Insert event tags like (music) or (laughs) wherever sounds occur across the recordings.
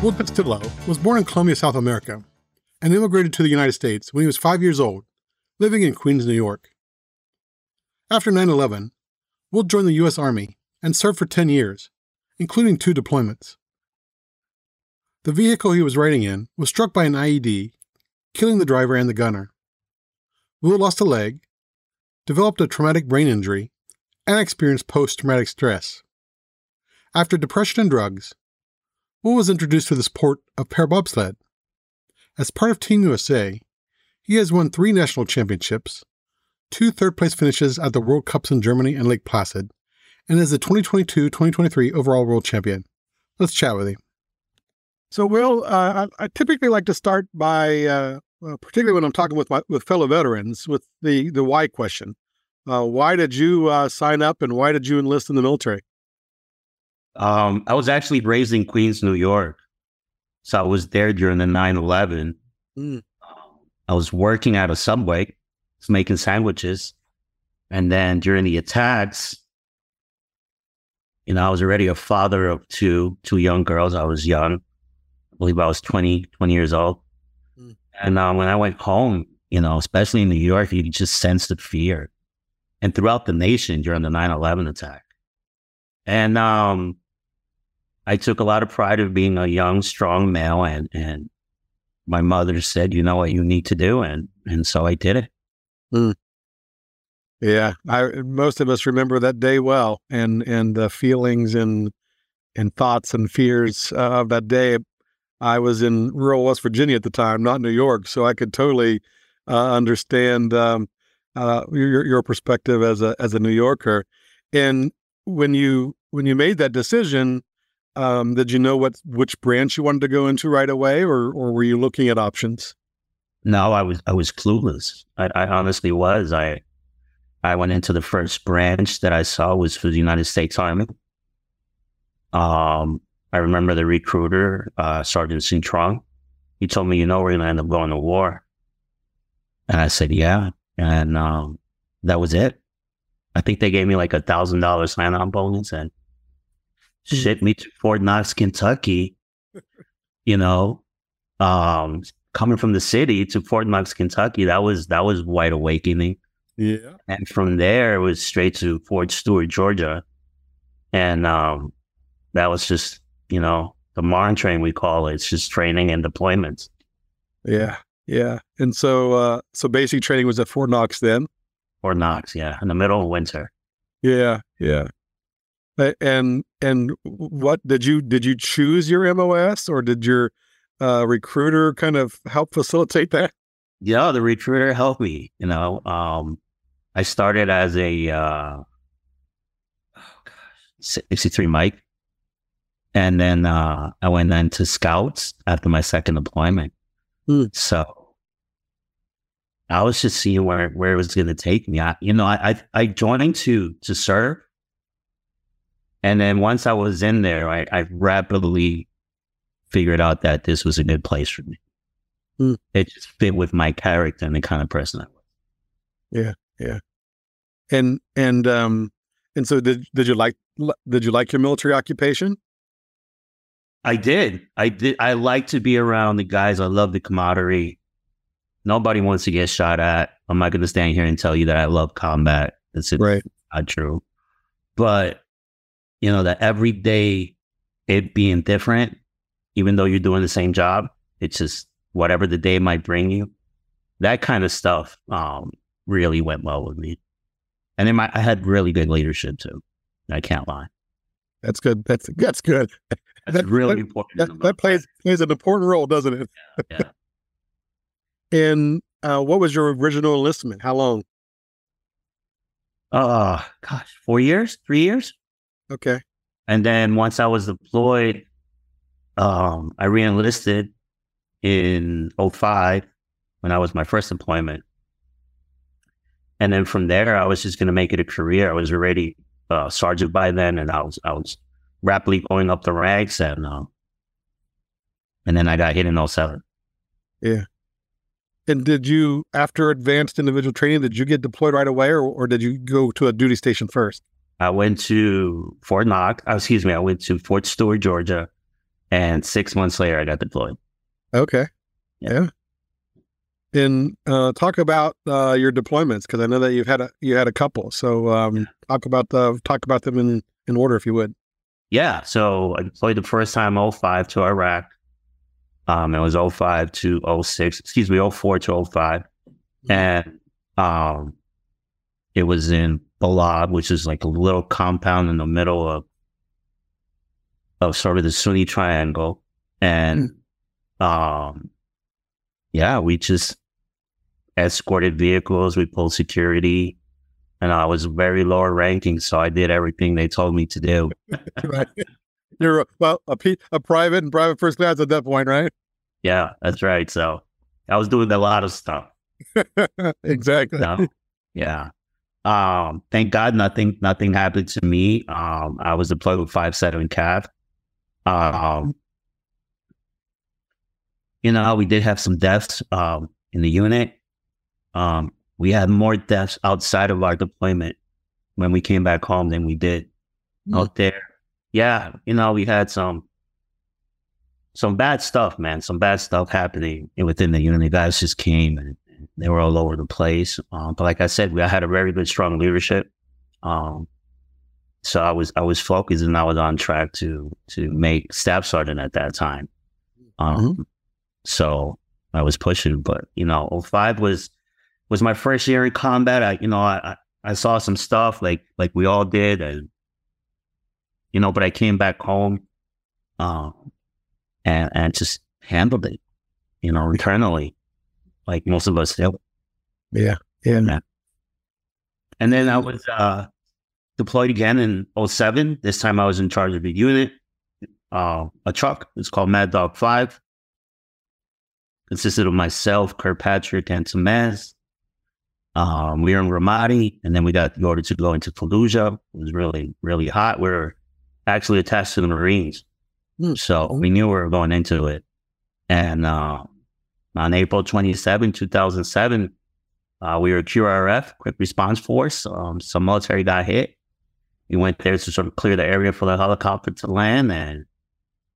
Will Castillo was born in Colombia, South America, and immigrated to the United States when he was five years old, living in Queens, New York. After 9 11, Will joined the U.S. Army and served for 10 years, including two deployments. The vehicle he was riding in was struck by an IED, killing the driver and the gunner. Will lost a leg, developed a traumatic brain injury, and experienced post traumatic stress. After depression and drugs, Will was introduced to the sport of para bobsled. As part of Team USA, he has won three national championships, two third place finishes at the World Cups in Germany and Lake Placid, and is the 2022 2023 overall world champion. Let's chat with him. So, Will, uh, I, I, typically like to start by, uh, particularly when I'm talking with my with fellow veterans, with the the why question. Uh, why did you uh, sign up, and why did you enlist in the military? Um, I was actually raised in Queens, New York. So I was there during the 9 11. Mm. I was working at a subway, making sandwiches. And then during the attacks, you know, I was already a father of two, two young girls. I was young. I believe I was 20, 20 years old. Mm. And uh, when I went home, you know, especially in New York, you just sensed the fear. And throughout the nation during the 9 11 attack. And um, I took a lot of pride of being a young, strong male, and and my mother said, "You know what you need to do," and and so I did it. Mm. Yeah, I most of us remember that day well, and and the feelings and and thoughts and fears uh, of that day. I was in rural West Virginia at the time, not New York, so I could totally uh, understand um, uh, your your perspective as a as a New Yorker. And when you when you made that decision, um, did you know what which branch you wanted to go into right away, or or were you looking at options? No, I was I was clueless. I, I honestly was. I I went into the first branch that I saw was for the United States Army. Um, I remember the recruiter, uh, Sergeant Cintrong. He told me, "You know, we're going to end up going to war." And I said, "Yeah," and um, that was it. I think they gave me like a thousand dollars sign-on bonus, and shipped me to Fort Knox, Kentucky, you know, um, coming from the city to Fort Knox, Kentucky, that was that was wide awakening. Yeah. And from there it was straight to Fort Stewart, Georgia. And um, that was just, you know, the Marne train we call it. It's just training and deployments. Yeah. Yeah. And so uh so basic training was at Fort Knox then? Fort Knox, yeah, in the middle of winter. Yeah, yeah. And and what did you did you choose your MOS or did your uh, recruiter kind of help facilitate that? Yeah, the recruiter helped me. You know, um, I started as a uh, oh gosh, sixty three Mike, and then uh, I went into scouts after my second deployment. Mm. So I was just seeing where where it was going to take me. I, you know, I, I I joined to to serve and then once I was in there, I, I rapidly figured out that this was a good place for me. Mm. It just fit with my character and the kind of person I was. Yeah, yeah. And and um and so did did you like did you like your military occupation? I did. I did. I like to be around the guys. I love the camaraderie. Nobody wants to get shot at. I'm not going to stand here and tell you that I love combat. That's right. not true. But you know, that every day it being different, even though you're doing the same job, it's just whatever the day might bring you. That kind of stuff um, really went well with me. And then my, I had really good leadership too. I can't lie. That's good. That's that's good. That's that, really that, important. That, that plays plays an important role, doesn't it? Yeah. yeah. (laughs) and uh, what was your original enlistment? How long? Uh, gosh, four years, three years. Okay. And then once I was deployed, um, I reenlisted in 05 when I was my first employment. And then from there, I was just going to make it a career. I was already uh, sergeant by then, and I was I was rapidly going up the ranks, and uh, and then I got hit in 07. Yeah. And did you, after advanced individual training, did you get deployed right away, or, or did you go to a duty station first? I went to Fort Knox. Uh, excuse me, I went to Fort Stewart, Georgia, and six months later, I got deployed. Okay. Yeah. yeah. And uh, talk about uh, your deployments because I know that you've had a you had a couple. So um, talk about the talk about them in in order, if you would. Yeah. So I deployed the first time 05 to Iraq. Um, it was 05 to 06, excuse me, 04 to 5 mm-hmm. And um, it was in Balad, which is like a little compound in the middle of of sort of the Sunni Triangle. And mm-hmm. um, yeah, we just escorted vehicles, we pulled security, and I was very lower ranking, so I did everything they told me to do. (laughs) right. You're well a, a private and private first class at that point, right? Yeah, that's right. So I was doing a lot of stuff. (laughs) exactly. So, yeah. Um, thank God nothing nothing happened to me. Um, I was deployed with five seven Cav. Um, you know, we did have some deaths um, in the unit. Um, we had more deaths outside of our deployment when we came back home than we did mm-hmm. out there. Yeah, you know, we had some some bad stuff, man. Some bad stuff happening within the unit. The guys just came and they were all over the place. Um, but like I said, we I had a very good, strong leadership. Um, so I was I was focused and I was on track to to make staff sergeant at that time. Um, mm-hmm. So I was pushing, but you know, 05 was was my first year in combat. I you know I I saw some stuff like like we all did, and you know, but I came back home. Um, and, and just handled it, you know, internally, like most of us do. Yeah. Yeah. yeah. And then I was uh, deployed again in 07. This time I was in charge of a unit, uh, a truck. It's called Mad Dog 5. Consisted of myself, Kirkpatrick, and Tamaz. Um, we were in Ramadi, and then we got the order to go into Fallujah. It was really, really hot. We are actually attached to the Marines. Hmm. So we knew we were going into it. And uh, on April 27, 2007, uh, we were QRF, Quick Response Force. Um, some military got hit. We went there to sort of clear the area for the helicopter to land, and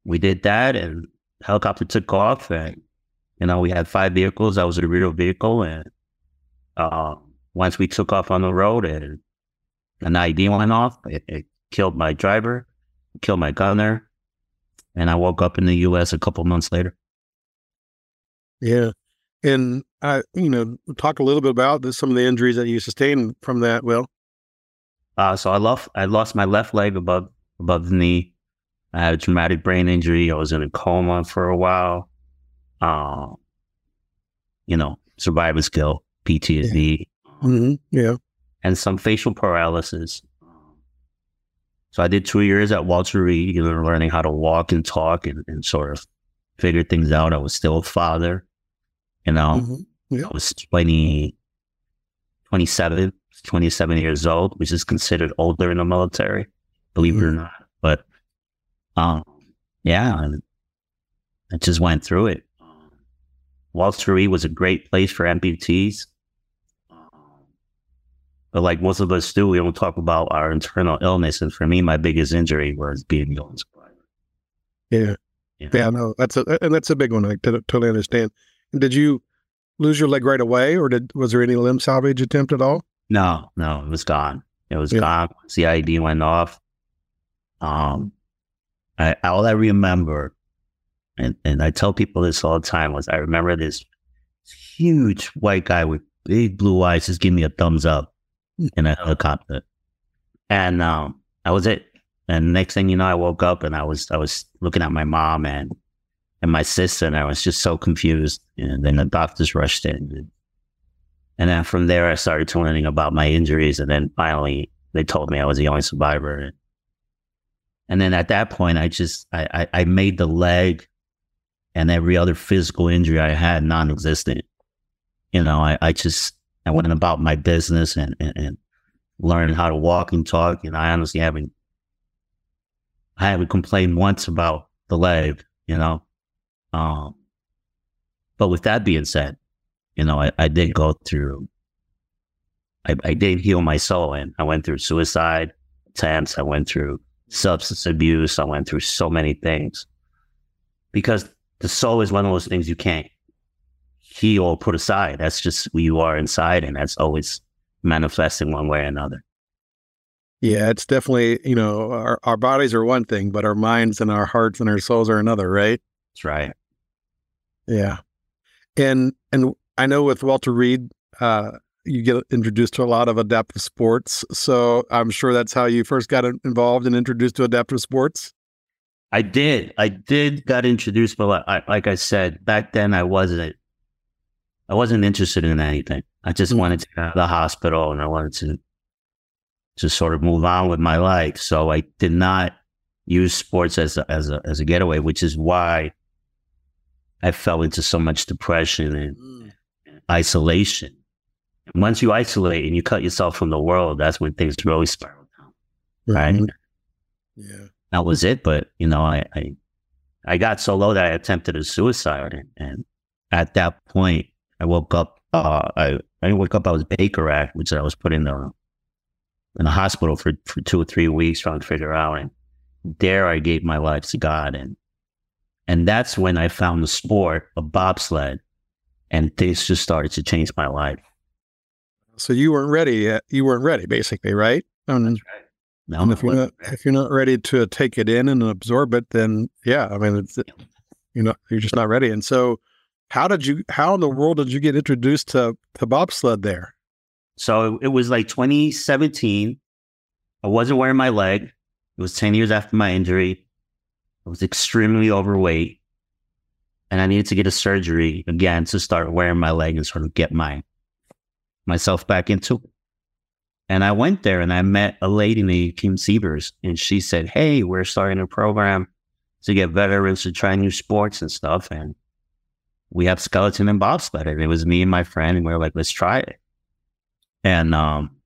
we did that. And helicopter took off, and you know we had five vehicles. I was a rear vehicle, and uh, once we took off on the road, and an IED went off. It, it killed my driver, killed my gunner, and I woke up in the U.S. a couple months later. Yeah, and I, you know, talk a little bit about this, some of the injuries that you sustained from that. Will, uh, so I lost I lost my left leg above above the knee. I had a traumatic brain injury. I was in a coma for a while. Uh, you know, survivor's guilt, PTSD. Yeah. Mm-hmm. yeah. And some facial paralysis. So I did two years at Walter Reed, you know, learning how to walk and talk and, and sort of figure things out. I was still a father, you know, mm-hmm. yeah. I was 20, 27, 27 years old, which is considered older in the military, believe mm-hmm. it or mm-hmm. not. But, um, yeah, I just went through it. Walter Reed was a great place for amputees. But like most of us do, we don't talk about our internal illness. And for me, my biggest injury was being survivor. Yeah. Yeah, yeah no, that's a and that's a big one. I totally understand. Did you lose your leg right away, or did was there any limb salvage attempt at all? No, no, it was gone. It was yeah. gone. CID went off. Um, I all I remember, and and I tell people this all the time was I remember this huge white guy with big blue eyes just give me a thumbs up in a helicopter. And um, that was it. And next thing you know, I woke up and I was I was looking at my mom and and my sister, and I was just so confused. And then the doctors rushed in. And then from there, I started learning about my injuries. And then finally, they told me I was the only survivor. And then at that point, I just I, I, I made the leg and every other physical injury I had non-existent. You know, I, I just I went about my business and, and, and learned how to walk and talk. And I honestly haven't I haven't complained once about the leg, you know. Um, but with that being said, you know, I, I did go through I, I did heal my soul and I went through suicide attempts, I went through substance abuse, I went through so many things. Because the soul is one of those things you can't heal or put aside. That's just who you are inside, and that's always manifesting one way or another. Yeah, it's definitely, you know, our, our bodies are one thing, but our minds and our hearts and our souls are another, right? That's right. Yeah. And and I know with Walter Reed, uh, you get introduced to a lot of adaptive sports. So I'm sure that's how you first got involved and introduced to adaptive sports. I did. I did got introduced, but I, like I said back then, I wasn't. I wasn't interested in anything. I just mm-hmm. wanted to go to the hospital, and I wanted to to sort of move on with my life. So I did not use sports as a, as a as a getaway, which is why I fell into so much depression and mm. isolation. And once you isolate and you cut yourself from the world, that's when things really spiral down. Right? Mm-hmm. Yeah that was it. But you know, I, I, I got so low that I attempted a suicide, and, and at that point, I woke up. Uh, I I woke up. I was Baker Act, which I was put in the in the hospital for for two or three weeks trying to figure out. And there, I gave my life to God, and and that's when I found the sport of bobsled, and things just started to change my life. So you weren't ready yet. You weren't ready, basically, right? I mean, right. No, and if you're not if you're not ready to take it in and absorb it, then yeah, I mean, it's you know you're just not ready. And so, how did you? How in the world did you get introduced to to bobsled there? So it was like 2017. I wasn't wearing my leg. It was 10 years after my injury. I was extremely overweight, and I needed to get a surgery again to start wearing my leg and sort of get my myself back into it. And I went there and I met a lady named Kim Sievers, and she said, Hey, we're starting a program to get veterans to try new sports and stuff. And we have skeleton and bobsled. And it was me and my friend, and we were like, let's try it. And um,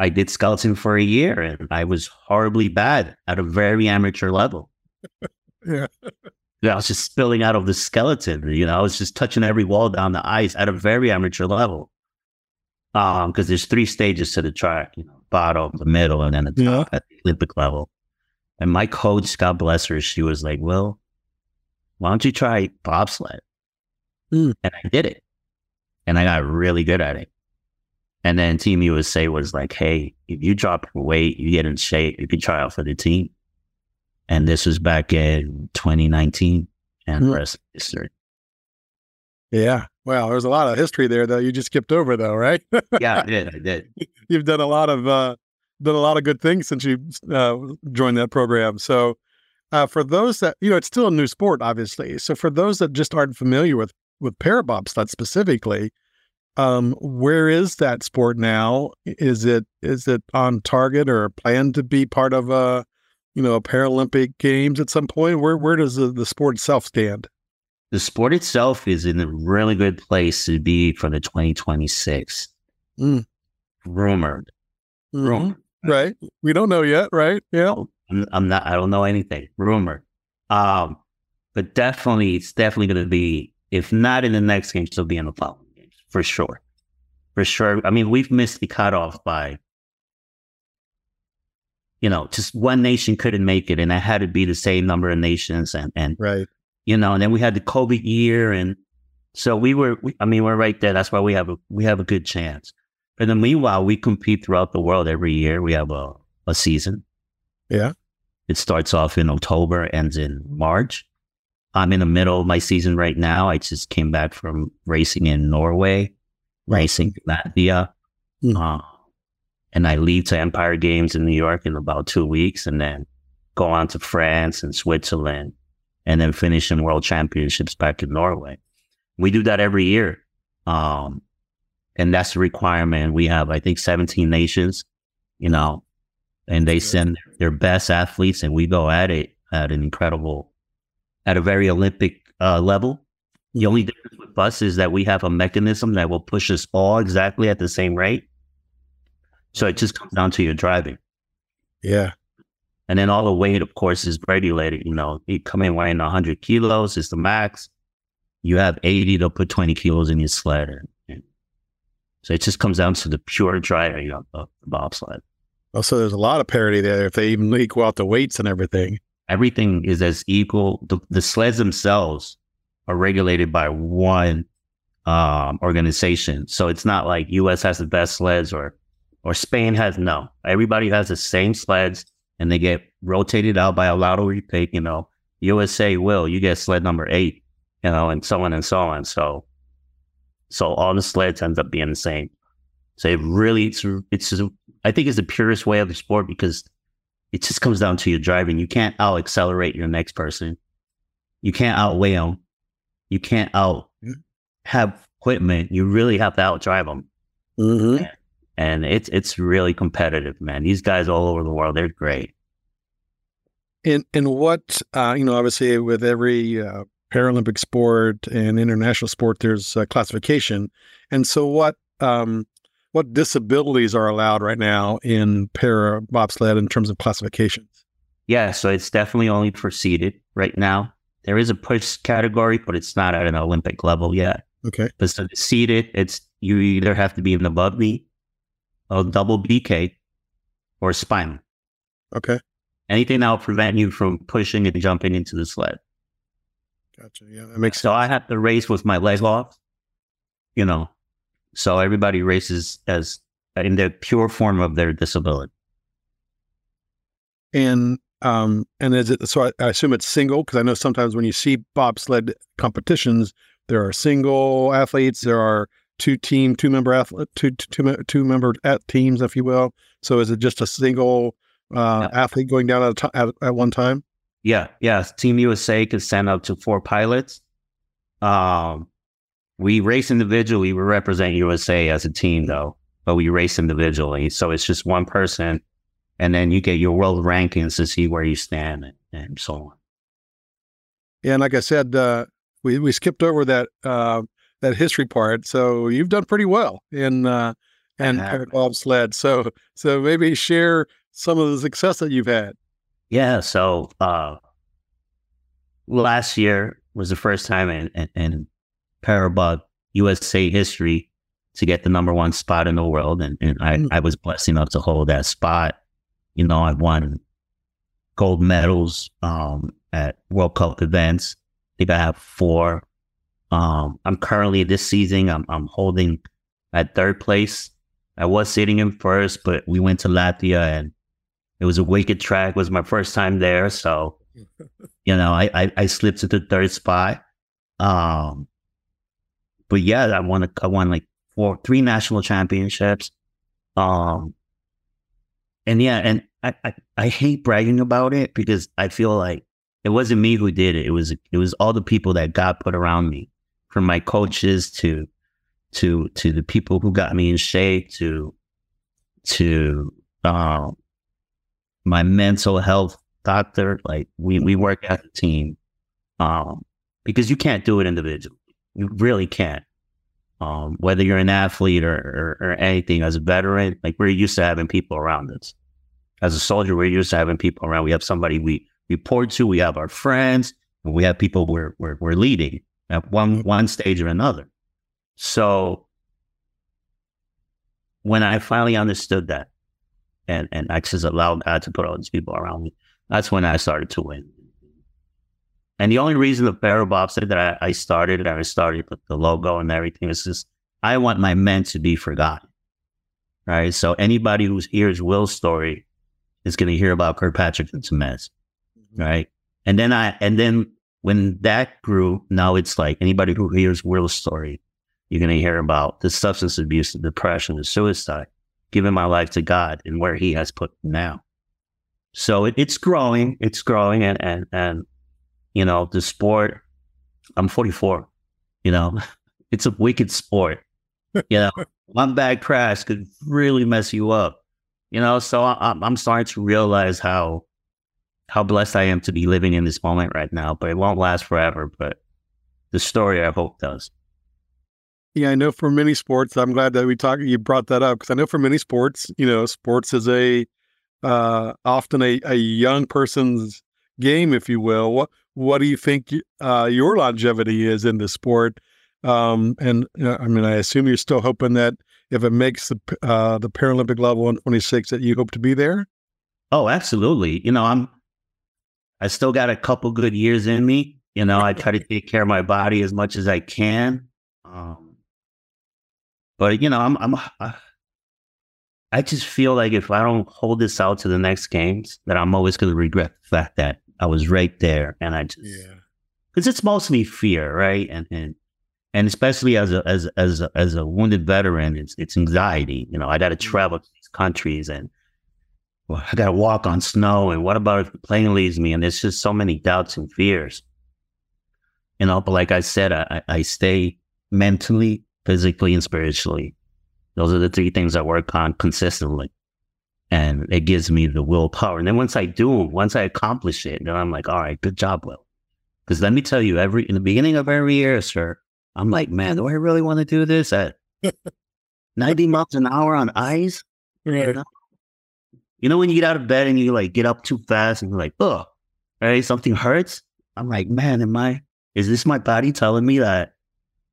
I did skeleton for a year and I was horribly bad at a very amateur level. yeah. I was just spilling out of the skeleton. You know, I was just touching every wall down the ice at a very amateur level um, because there's three stages to the track, you know, bottom, the middle, and then the top yeah. at the Olympic level. And my coach, God bless her, she was like, "Well, why don't you try bobsled?" Mm. And I did it, and I got really good at it. And then Team USA was like, "Hey, if you drop weight, you get in shape, you can try out for the team." And this was back in 2019, and mm. rest history. Yeah. Well, there's a lot of history there though. You just skipped over though, right? yeah, I did. I (laughs) did. You've done a lot of uh, done a lot of good things since you uh, joined that program. So, uh, for those that you know, it's still a new sport, obviously. So, for those that just aren't familiar with with parabobsled specifically, um, where is that sport now? Is it is it on target or planned to be part of a you know a Paralympic Games at some point? Where where does the, the sport itself stand? the sport itself is in a really good place to be for the 2026. Mm. Rumored. Mm-hmm. Rumored. Right. We don't know yet, right? Yeah. I'm, I'm, not, I don't know anything. Rumored. Um, but definitely, it's definitely going to be, if not in the next game, it'll be in the following for sure. For sure. I mean, we've missed the cutoff by, you know, just one nation couldn't make it, and it had to be the same number of nations, and and right you know, and then we had the COVID year. And so we were, we, I mean, we're right there. That's why we have a, we have a good chance. But then meanwhile, we compete throughout the world every year. We have a, a season. Yeah. It starts off in October, ends in March. I'm in the middle of my season right now. I just came back from racing in Norway, racing Latvia. Mm. Uh, and I leave to Empire Games in New York in about two weeks and then go on to France and Switzerland and then finish in world championships back in Norway. We do that every year. Um, and that's the requirement. We have, I think, 17 nations, you know, and they send their best athletes and we go at it at an incredible, at a very Olympic uh, level. The only difference with us is that we have a mechanism that will push us all exactly at the same rate. So it just comes down to your driving. Yeah. And then all the weight, of course, is regulated. You know, you come in weighing 100 kilos is the max. You have 80, they'll put 20 kilos in your sled. So it just comes down to the pure driving of the bobsled. Oh, so there's a lot of parity there if they even (laughs) equal out the weights and everything. Everything is as equal. The, the sleds themselves are regulated by one um, organization. So it's not like US has the best sleds or or Spain has no. Everybody has the same sleds and they get rotated out by a lottery pick, you know. USA will, you get sled number eight, you know, and so on and so on. So so all the sleds ends up being the same. So it really, it's, it's, I think it's the purest way of the sport because it just comes down to your driving. You can't out accelerate your next person. You can't outweigh them. You can't out have equipment. You really have to outdrive them. Mm-hmm. And, it's, it's really competitive, man. These guys all over the world, they're great. And, and what, uh, you know, obviously with every, uh, Paralympic sport and international sport, there's a classification. And so, what um, what disabilities are allowed right now in para bobsled in terms of classifications? Yeah, so it's definitely only for seated right now. There is a push category, but it's not at an Olympic level yet. Okay. But so seated, it's you either have to be an above knee, a double BK, or spinal. Okay. Anything that will prevent you from pushing and jumping into the sled. Gotcha. Yeah, that makes so sense. I have to race with my leg off, you know. So everybody races as in the pure form of their disability. And um and is it so I, I assume it's single because I know sometimes when you see bobsled competitions, there are single athletes, there are two team, two member athlete, two two two member at teams, if you will. So is it just a single uh, yeah. athlete going down at, t- at at one time? Yeah, yeah. Team USA could send up to four pilots. Um, we race individually. We represent USA as a team, though, but we race individually. So it's just one person, and then you get your world rankings to see where you stand and, and so on. Yeah, and like I said, uh, we we skipped over that uh, that history part. So you've done pretty well in uh, and bobsled. So so maybe share some of the success that you've had. Yeah. So uh, last year was the first time in, in, in Parabob USA history to get the number one spot in the world. And, and I, mm. I was blessed enough to hold that spot. You know, I won gold medals um, at World Cup events. I think I have four. Um, I'm currently this season, I'm, I'm holding at third place. I was sitting in first, but we went to Latvia and it was a wicked track. It was my first time there, so (laughs) you know, I, I, I slipped to the third spot. Um, but yeah, I won a, I won like four, three national championships. Um, and yeah, and I, I, I hate bragging about it because I feel like it wasn't me who did it. It was it was all the people that God put around me, from my coaches to to to the people who got me in shape to to um my mental health doctor. Like we, we work as a team. Um, because you can't do it individually. You really can't. Um, whether you're an athlete or, or, or, anything as a veteran, like we're used to having people around us. As a soldier, we're used to having people around. We have somebody we report to. We have our friends. We have people we're, we're, we're leading at one, one stage or another. So when I finally understood that, and and I just allowed God to put all these people around me. That's when I started to win. And the only reason the bobsled that I, I started, and I started with the logo and everything, is just I want my men to be forgotten. Right. So anybody who hears Will's story is going to hear about Kirkpatrick and Temez. Mm-hmm. Right. And then I, and then when that grew, now it's like anybody who hears Will's story, you're going to hear about the substance abuse, the depression, the suicide giving my life to God and where He has put me now. So it, it's growing, it's growing, and and and you know the sport. I'm 44. You know, (laughs) it's a wicked sport. You know, (laughs) one bad crash could really mess you up. You know, so I, I'm starting to realize how how blessed I am to be living in this moment right now. But it won't last forever. But the story, I hope, does. Yeah, I know for many sports. I'm glad that we talked. You brought that up because I know for many sports, you know, sports is a uh, often a, a young person's game, if you will. What what do you think uh, your longevity is in the sport? Um, and uh, I mean, I assume you're still hoping that if it makes the uh, the Paralympic level 126, that you hope to be there. Oh, absolutely. You know, I'm. I still got a couple good years in me. You know, I try to take care of my body as much as I can. Um, but you know, I'm. I'm. I, I just feel like if I don't hold this out to the next games, that I'm always going to regret the fact that I was right there, and I just yeah, because it's mostly fear, right? And and and especially as a as as a, as a wounded veteran, it's it's anxiety. You know, I got to Mm-hmm. travel to these countries, and well, I got to walk on snow, and what about if the plane leaves me? And there's just so many doubts and fears. You know, but like I said, I I stay mentally, physically, and spiritually. Those are the three things I work on consistently. And it gives me the willpower. And then once I do them, once I accomplish it, then I'm like, all right, good job, Will. Because let me tell you, every in the beginning of every year, sir, I'm like, man, do I really want to do this at (laughs) 90 miles an hour on ice? right. You know, when you get out of bed and you like get up too fast and you're like, oh, right, something hurts. I'm like, man, am I, is this my body telling me that,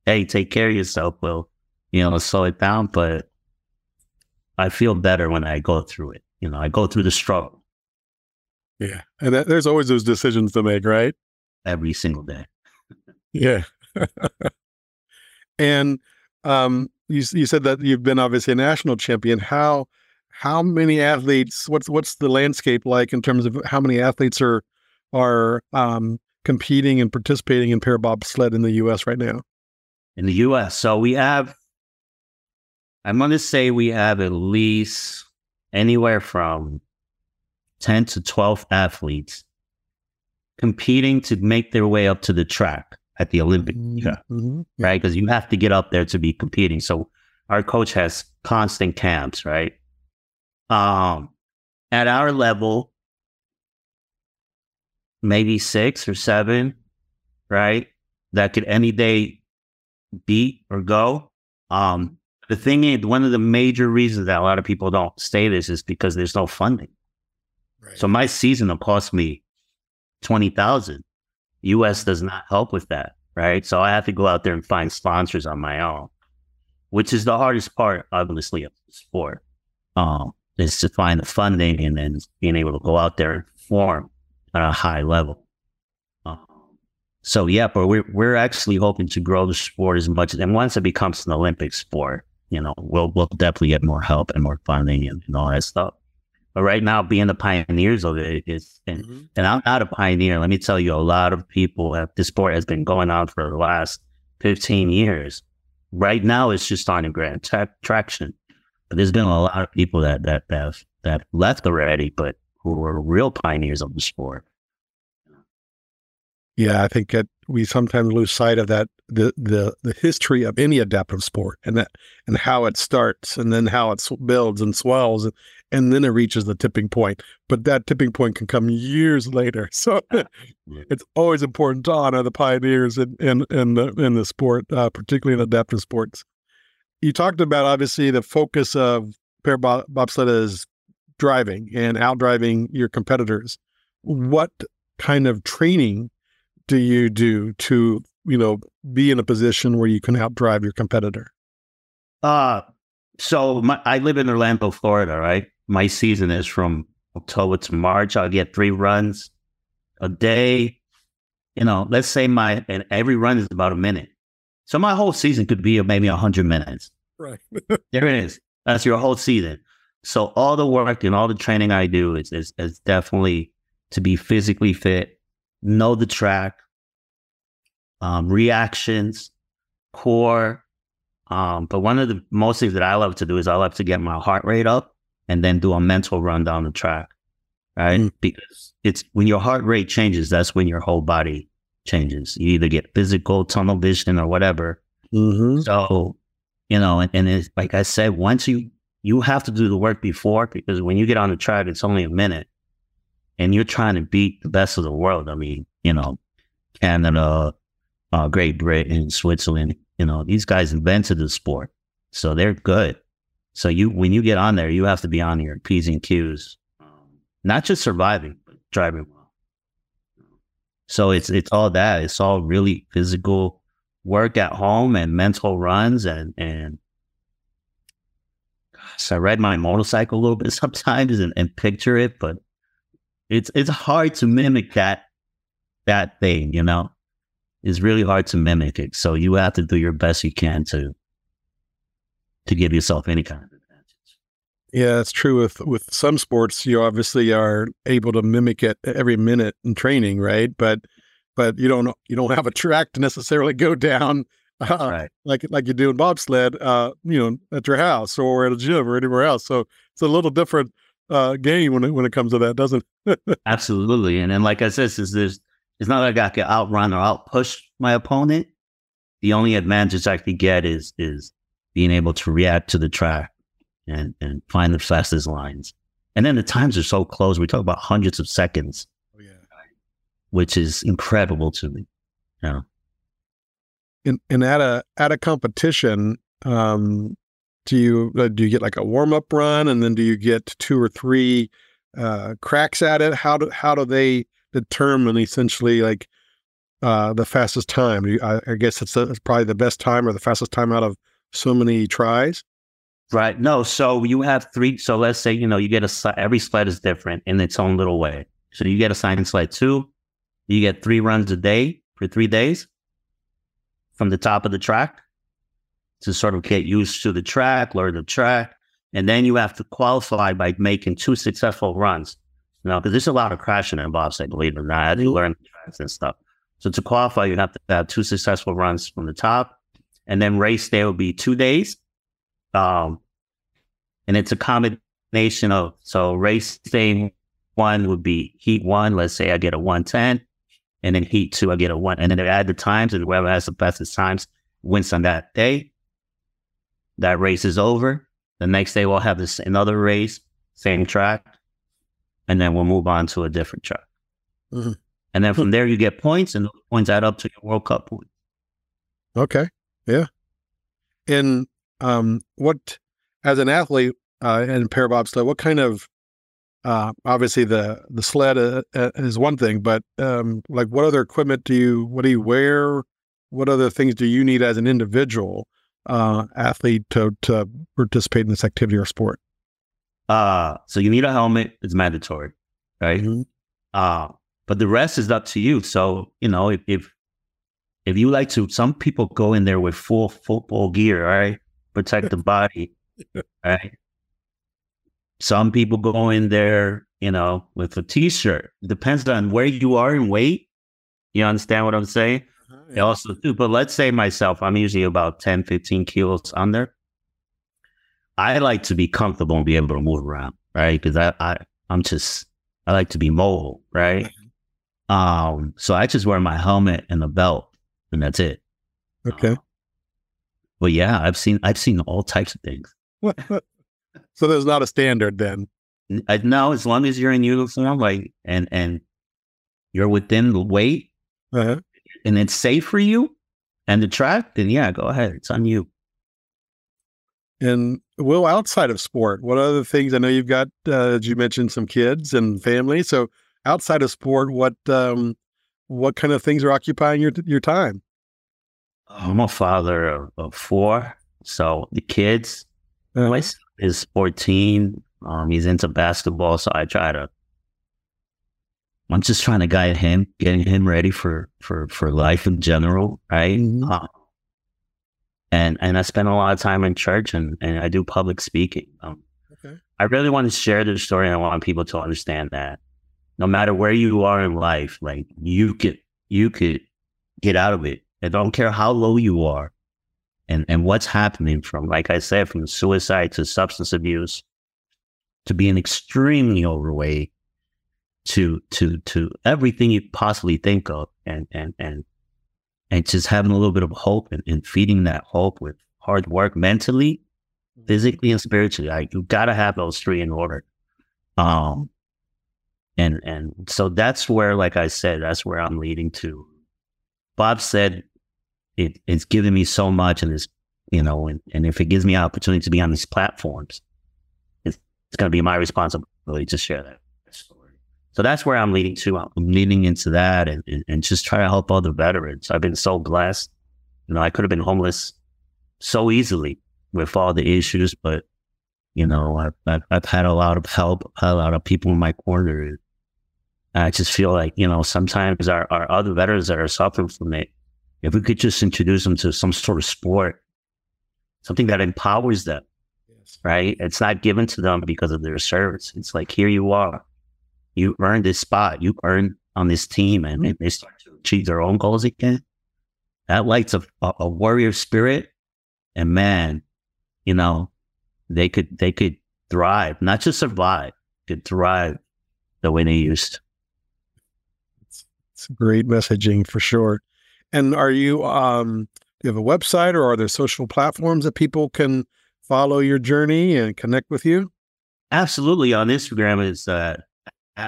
hey, take care of yourself, Will? You know, slow it down. But I feel better when I go through it. You know, I go through the struggle Yeah, and that, there's always those decisions to make, right? every single day. Yeah. and um, you you said that you've been obviously a national champion. How how many athletes? What's what's the landscape like in terms of how many athletes are are um, competing and participating in para bobsled in the U.S. right now? in the US. So we have, I'm going to say we have at least anywhere from 10 to 12 athletes competing to make their way up to the track at the Olympic, yeah, Mhm. right? Because you have to get up there to be competing. So our coach has constant camps, right? Um, at our level, maybe six or seven, right? That could any day beat or go. Um, the thing is, one of the major reasons that a lot of people don't stay this is because there's no funding. Right. So my season will cost me twenty thousand. US does not help with that, right? So I have to go out there and find sponsors on my own, which is the hardest part, obviously, of the sport. Um, is to find the funding and then being able to go out there and perform at a high level. Um, so yeah, but we're we're actually hoping to grow the sport as much, and once it becomes an Olympic sport, you know, we'll we'll definitely get more help and more funding and, and all that stuff. But right now, being the pioneers of it is, and, Mhm. and I'm not a pioneer. Let me tell you, a lot of people have this sport has been going on for the last 15 years. Right now, it's just on a grand tra- traction. But there's been a lot of people that that that have, that left already, but who were real pioneers of the sport. Yeah, I think that we sometimes lose sight of that the the the history of any adaptive sport and that and how it starts and then how it builds and swells and, and then it reaches the tipping point. But that tipping point can come years later. (laughs) So (laughs) it's always important to honor the pioneers in in in the in the sport, uh, particularly in adaptive sports. You talked about obviously the focus of para bob- bobsled is driving and outdriving your competitors. What kind of training do you do to you know be in a position where you can outdrive your competitor? Uh so my, I live in Orlando, Florida, right? My season is from October to March. I'll get three runs a day. You know, let's say my and every run is about a minute. So my whole season could be maybe hundred minutes. Right. (laughs) There it is. That's your whole season. So all the work and all the training I do is is, is definitely to be physically fit, know the track, um, reactions, core. Um, but one of the most things that I love to do is I love to get my heart rate up and then do a mental run down the track, right? Mm. Because it's when your heart rate changes, that's when your whole body changes. You either get physical, tunnel vision, or whatever. Mm-hmm. So, you know, and, and it's, like I said, once you you have to do the work before because when you get on the track, it's only a minute. And you're trying to beat the best of the world. I mean, you know, Canada, uh, Great Britain, Switzerland, you know, these guys invented the sport. So they're good. So you, when you get on there, you have to be on your P's and Q's, um, not just surviving, but driving well. So it's, it's all that. It's all really physical work at home and mental runs and, and gosh, I ride my motorcycle a little bit (laughs) sometimes and, and picture it, but it's, it's hard to mimic that, that thing, you know? It's really hard to mimic it. So you have to do your best you can to, to give yourself any kind of advantage. Yeah, it's true with with some sports. You obviously are able to mimic it every minute in training, right? But but you don't you don't have a track to necessarily go down (laughs) uh, right. like like you do in bobsled, uh, you know, at your house or at a gym or anywhere else. So it's a little different uh, game when it when it comes to that, doesn't? it? (laughs) Absolutely, and then like I said, is there's it's not like I can outrun or outpush my opponent. The only advantage I could get is is being able to react to the track and and find the fastest lines. And then the times are so close. We talk about hundreds of seconds. Oh, yeah. Which is incredible to me. Yeah. And and at a at a competition, um, do you uh, do you get like a warm up run, and then do you get two or three uh, cracks at it? How do how do they determine essentially like uh, the fastest time? I, I guess it's, a, it's probably the best time or the fastest time out of so many tries? Right. No. So you have three. So let's say, you know, you get a, every sled is different in its own little way. So you get assigned sled two, you get three runs a day for three days from the top of the track to sort of get used to the track, learn the track. And then you have to qualify by making two successful runs. You know, because there's a lot of crashing in bobsled, believe it or not. I had to learn the tracks and stuff. So to qualify, you have to have two successful runs from the top and then race day will be two days. Um, and it's a combination of so race day one would be heat one. Let's say I get a one ten, and then heat two I get a one, and then they add the times, and whoever has the fastest times wins on that day. That race is over. The next day we'll have this another race, same track, and then we'll move on to a different track. Mm-hmm. And then from there you get points, and those points add up to your World Cup points. Okay. Yeah. And um, what, as an athlete uh, in para bobsled, what kind of, uh, obviously the the sled uh, uh, is one thing, but um, like what other equipment do you, what do you wear? What other things do you need as an individual uh, athlete to to participate in this activity or sport? Uh, so you need a helmet; it's mandatory, right? Mm-hmm. Uh, but the rest is up to you. So you know, if, if if you like to, some people go in there with full football gear, right? Protect the body, (laughs) right? Some people go in there, you know, with a t-shirt. Depends on where you are in weight. You understand what I'm saying? Yeah. Also, too, but let's say myself, I'm usually about 10, 15 kilos under. I like to be comfortable and be able to move around, right? Because I, I, I'm just, I like to be mobile, right? Mm-hmm. Um, so I just wear my helmet and a belt and that's it. Okay. Uh, but yeah, I've seen I've seen all types of things. so there's not a standard then. I, no, as long as you're in uniform, like and and you're within the weight, uh-huh. And it's safe for you and the track, then yeah, go ahead. It's on you. And Will, outside of sport, what other things? I know you've got, uh, you mentioned some kids and family. So outside of sport, what um, what kind of things are occupying your your time? I'm a father of, of four, so the kids. Uh-huh. My son is 14. Um, he's into basketball, so I try to. I'm just trying to guide him, getting him ready for for for life in general, right? Mm-hmm. Uh, and and I spend a lot of time in church, and and I do public speaking. Um, okay. I really want to share this story, and I want people to understand that no matter where you are in life, like you could you could get out of it. I don't care how low you are and, and what's happening from, like I said, from suicide to substance abuse to being extremely overweight to to to everything you possibly think of and and and and just having a little bit of hope and, and feeding that hope with hard work mentally, physically and spiritually. Like you gotta have those three in order. Um And and so that's where, like I said, that's where I'm leading to. Bob said it, it's given me so much and it's you know, and, and if it gives me opportunity to be on these platforms, it's, it's gonna be my responsibility to share that. So that's where I'm leading to. I'm leading into that and, and, and just try to help other veterans. I've been so blessed. You know, I could have been homeless so easily with all the issues, but you know, I've, I've, I've had a lot of help, a lot of people in my corner. I just feel like, you know, sometimes our, our other veterans that are suffering from it, if we could just introduce them to some sort of sport, something that empowers them, yes. right? It's not given to them because of their service. It's like, here you are. You earned this spot. You earned on this team and, mm-hmm. they start to achieve their own goals again. That lights a, a warrior spirit. And man, you know, they could, they could thrive, not just survive, could thrive the way they used. It's, it's great messaging for sure. And are you, um, do you have a website or are there social platforms that people can follow your journey and connect with you? Absolutely. On Instagram is uh,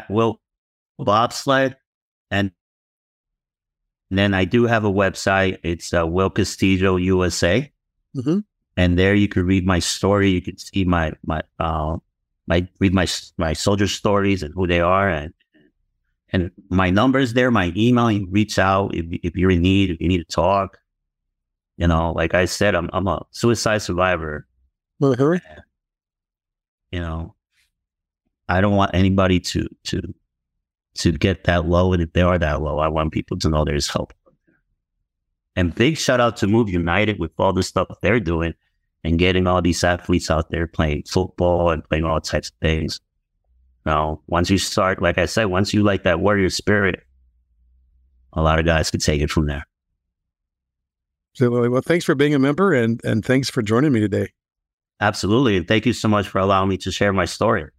Will Bobsled. And then I do have a website. It's uh, Will Castillo USA. Mm-hmm. And there you can read my story. You can see my, my, uh, my, read my, my soldier stories and who they are. And, and my numbers there, my email, you reach out if, if you're in need, if you need to talk. You know, like I said, I'm I'm a suicide survivor. Uh-huh. You know, I don't want anybody to to to get that low, and if they are that low, I want people to know there's hope. And big shout out to Move United with all the stuff they're doing and getting all these athletes out there playing football and playing all types of things. Now, once you start, like I said, once you like that warrior spirit, a lot of guys can take it from there. Absolutely. Well, thanks for being a member and, and thanks for joining me today. Absolutely. And thank you so much for allowing me to share my story.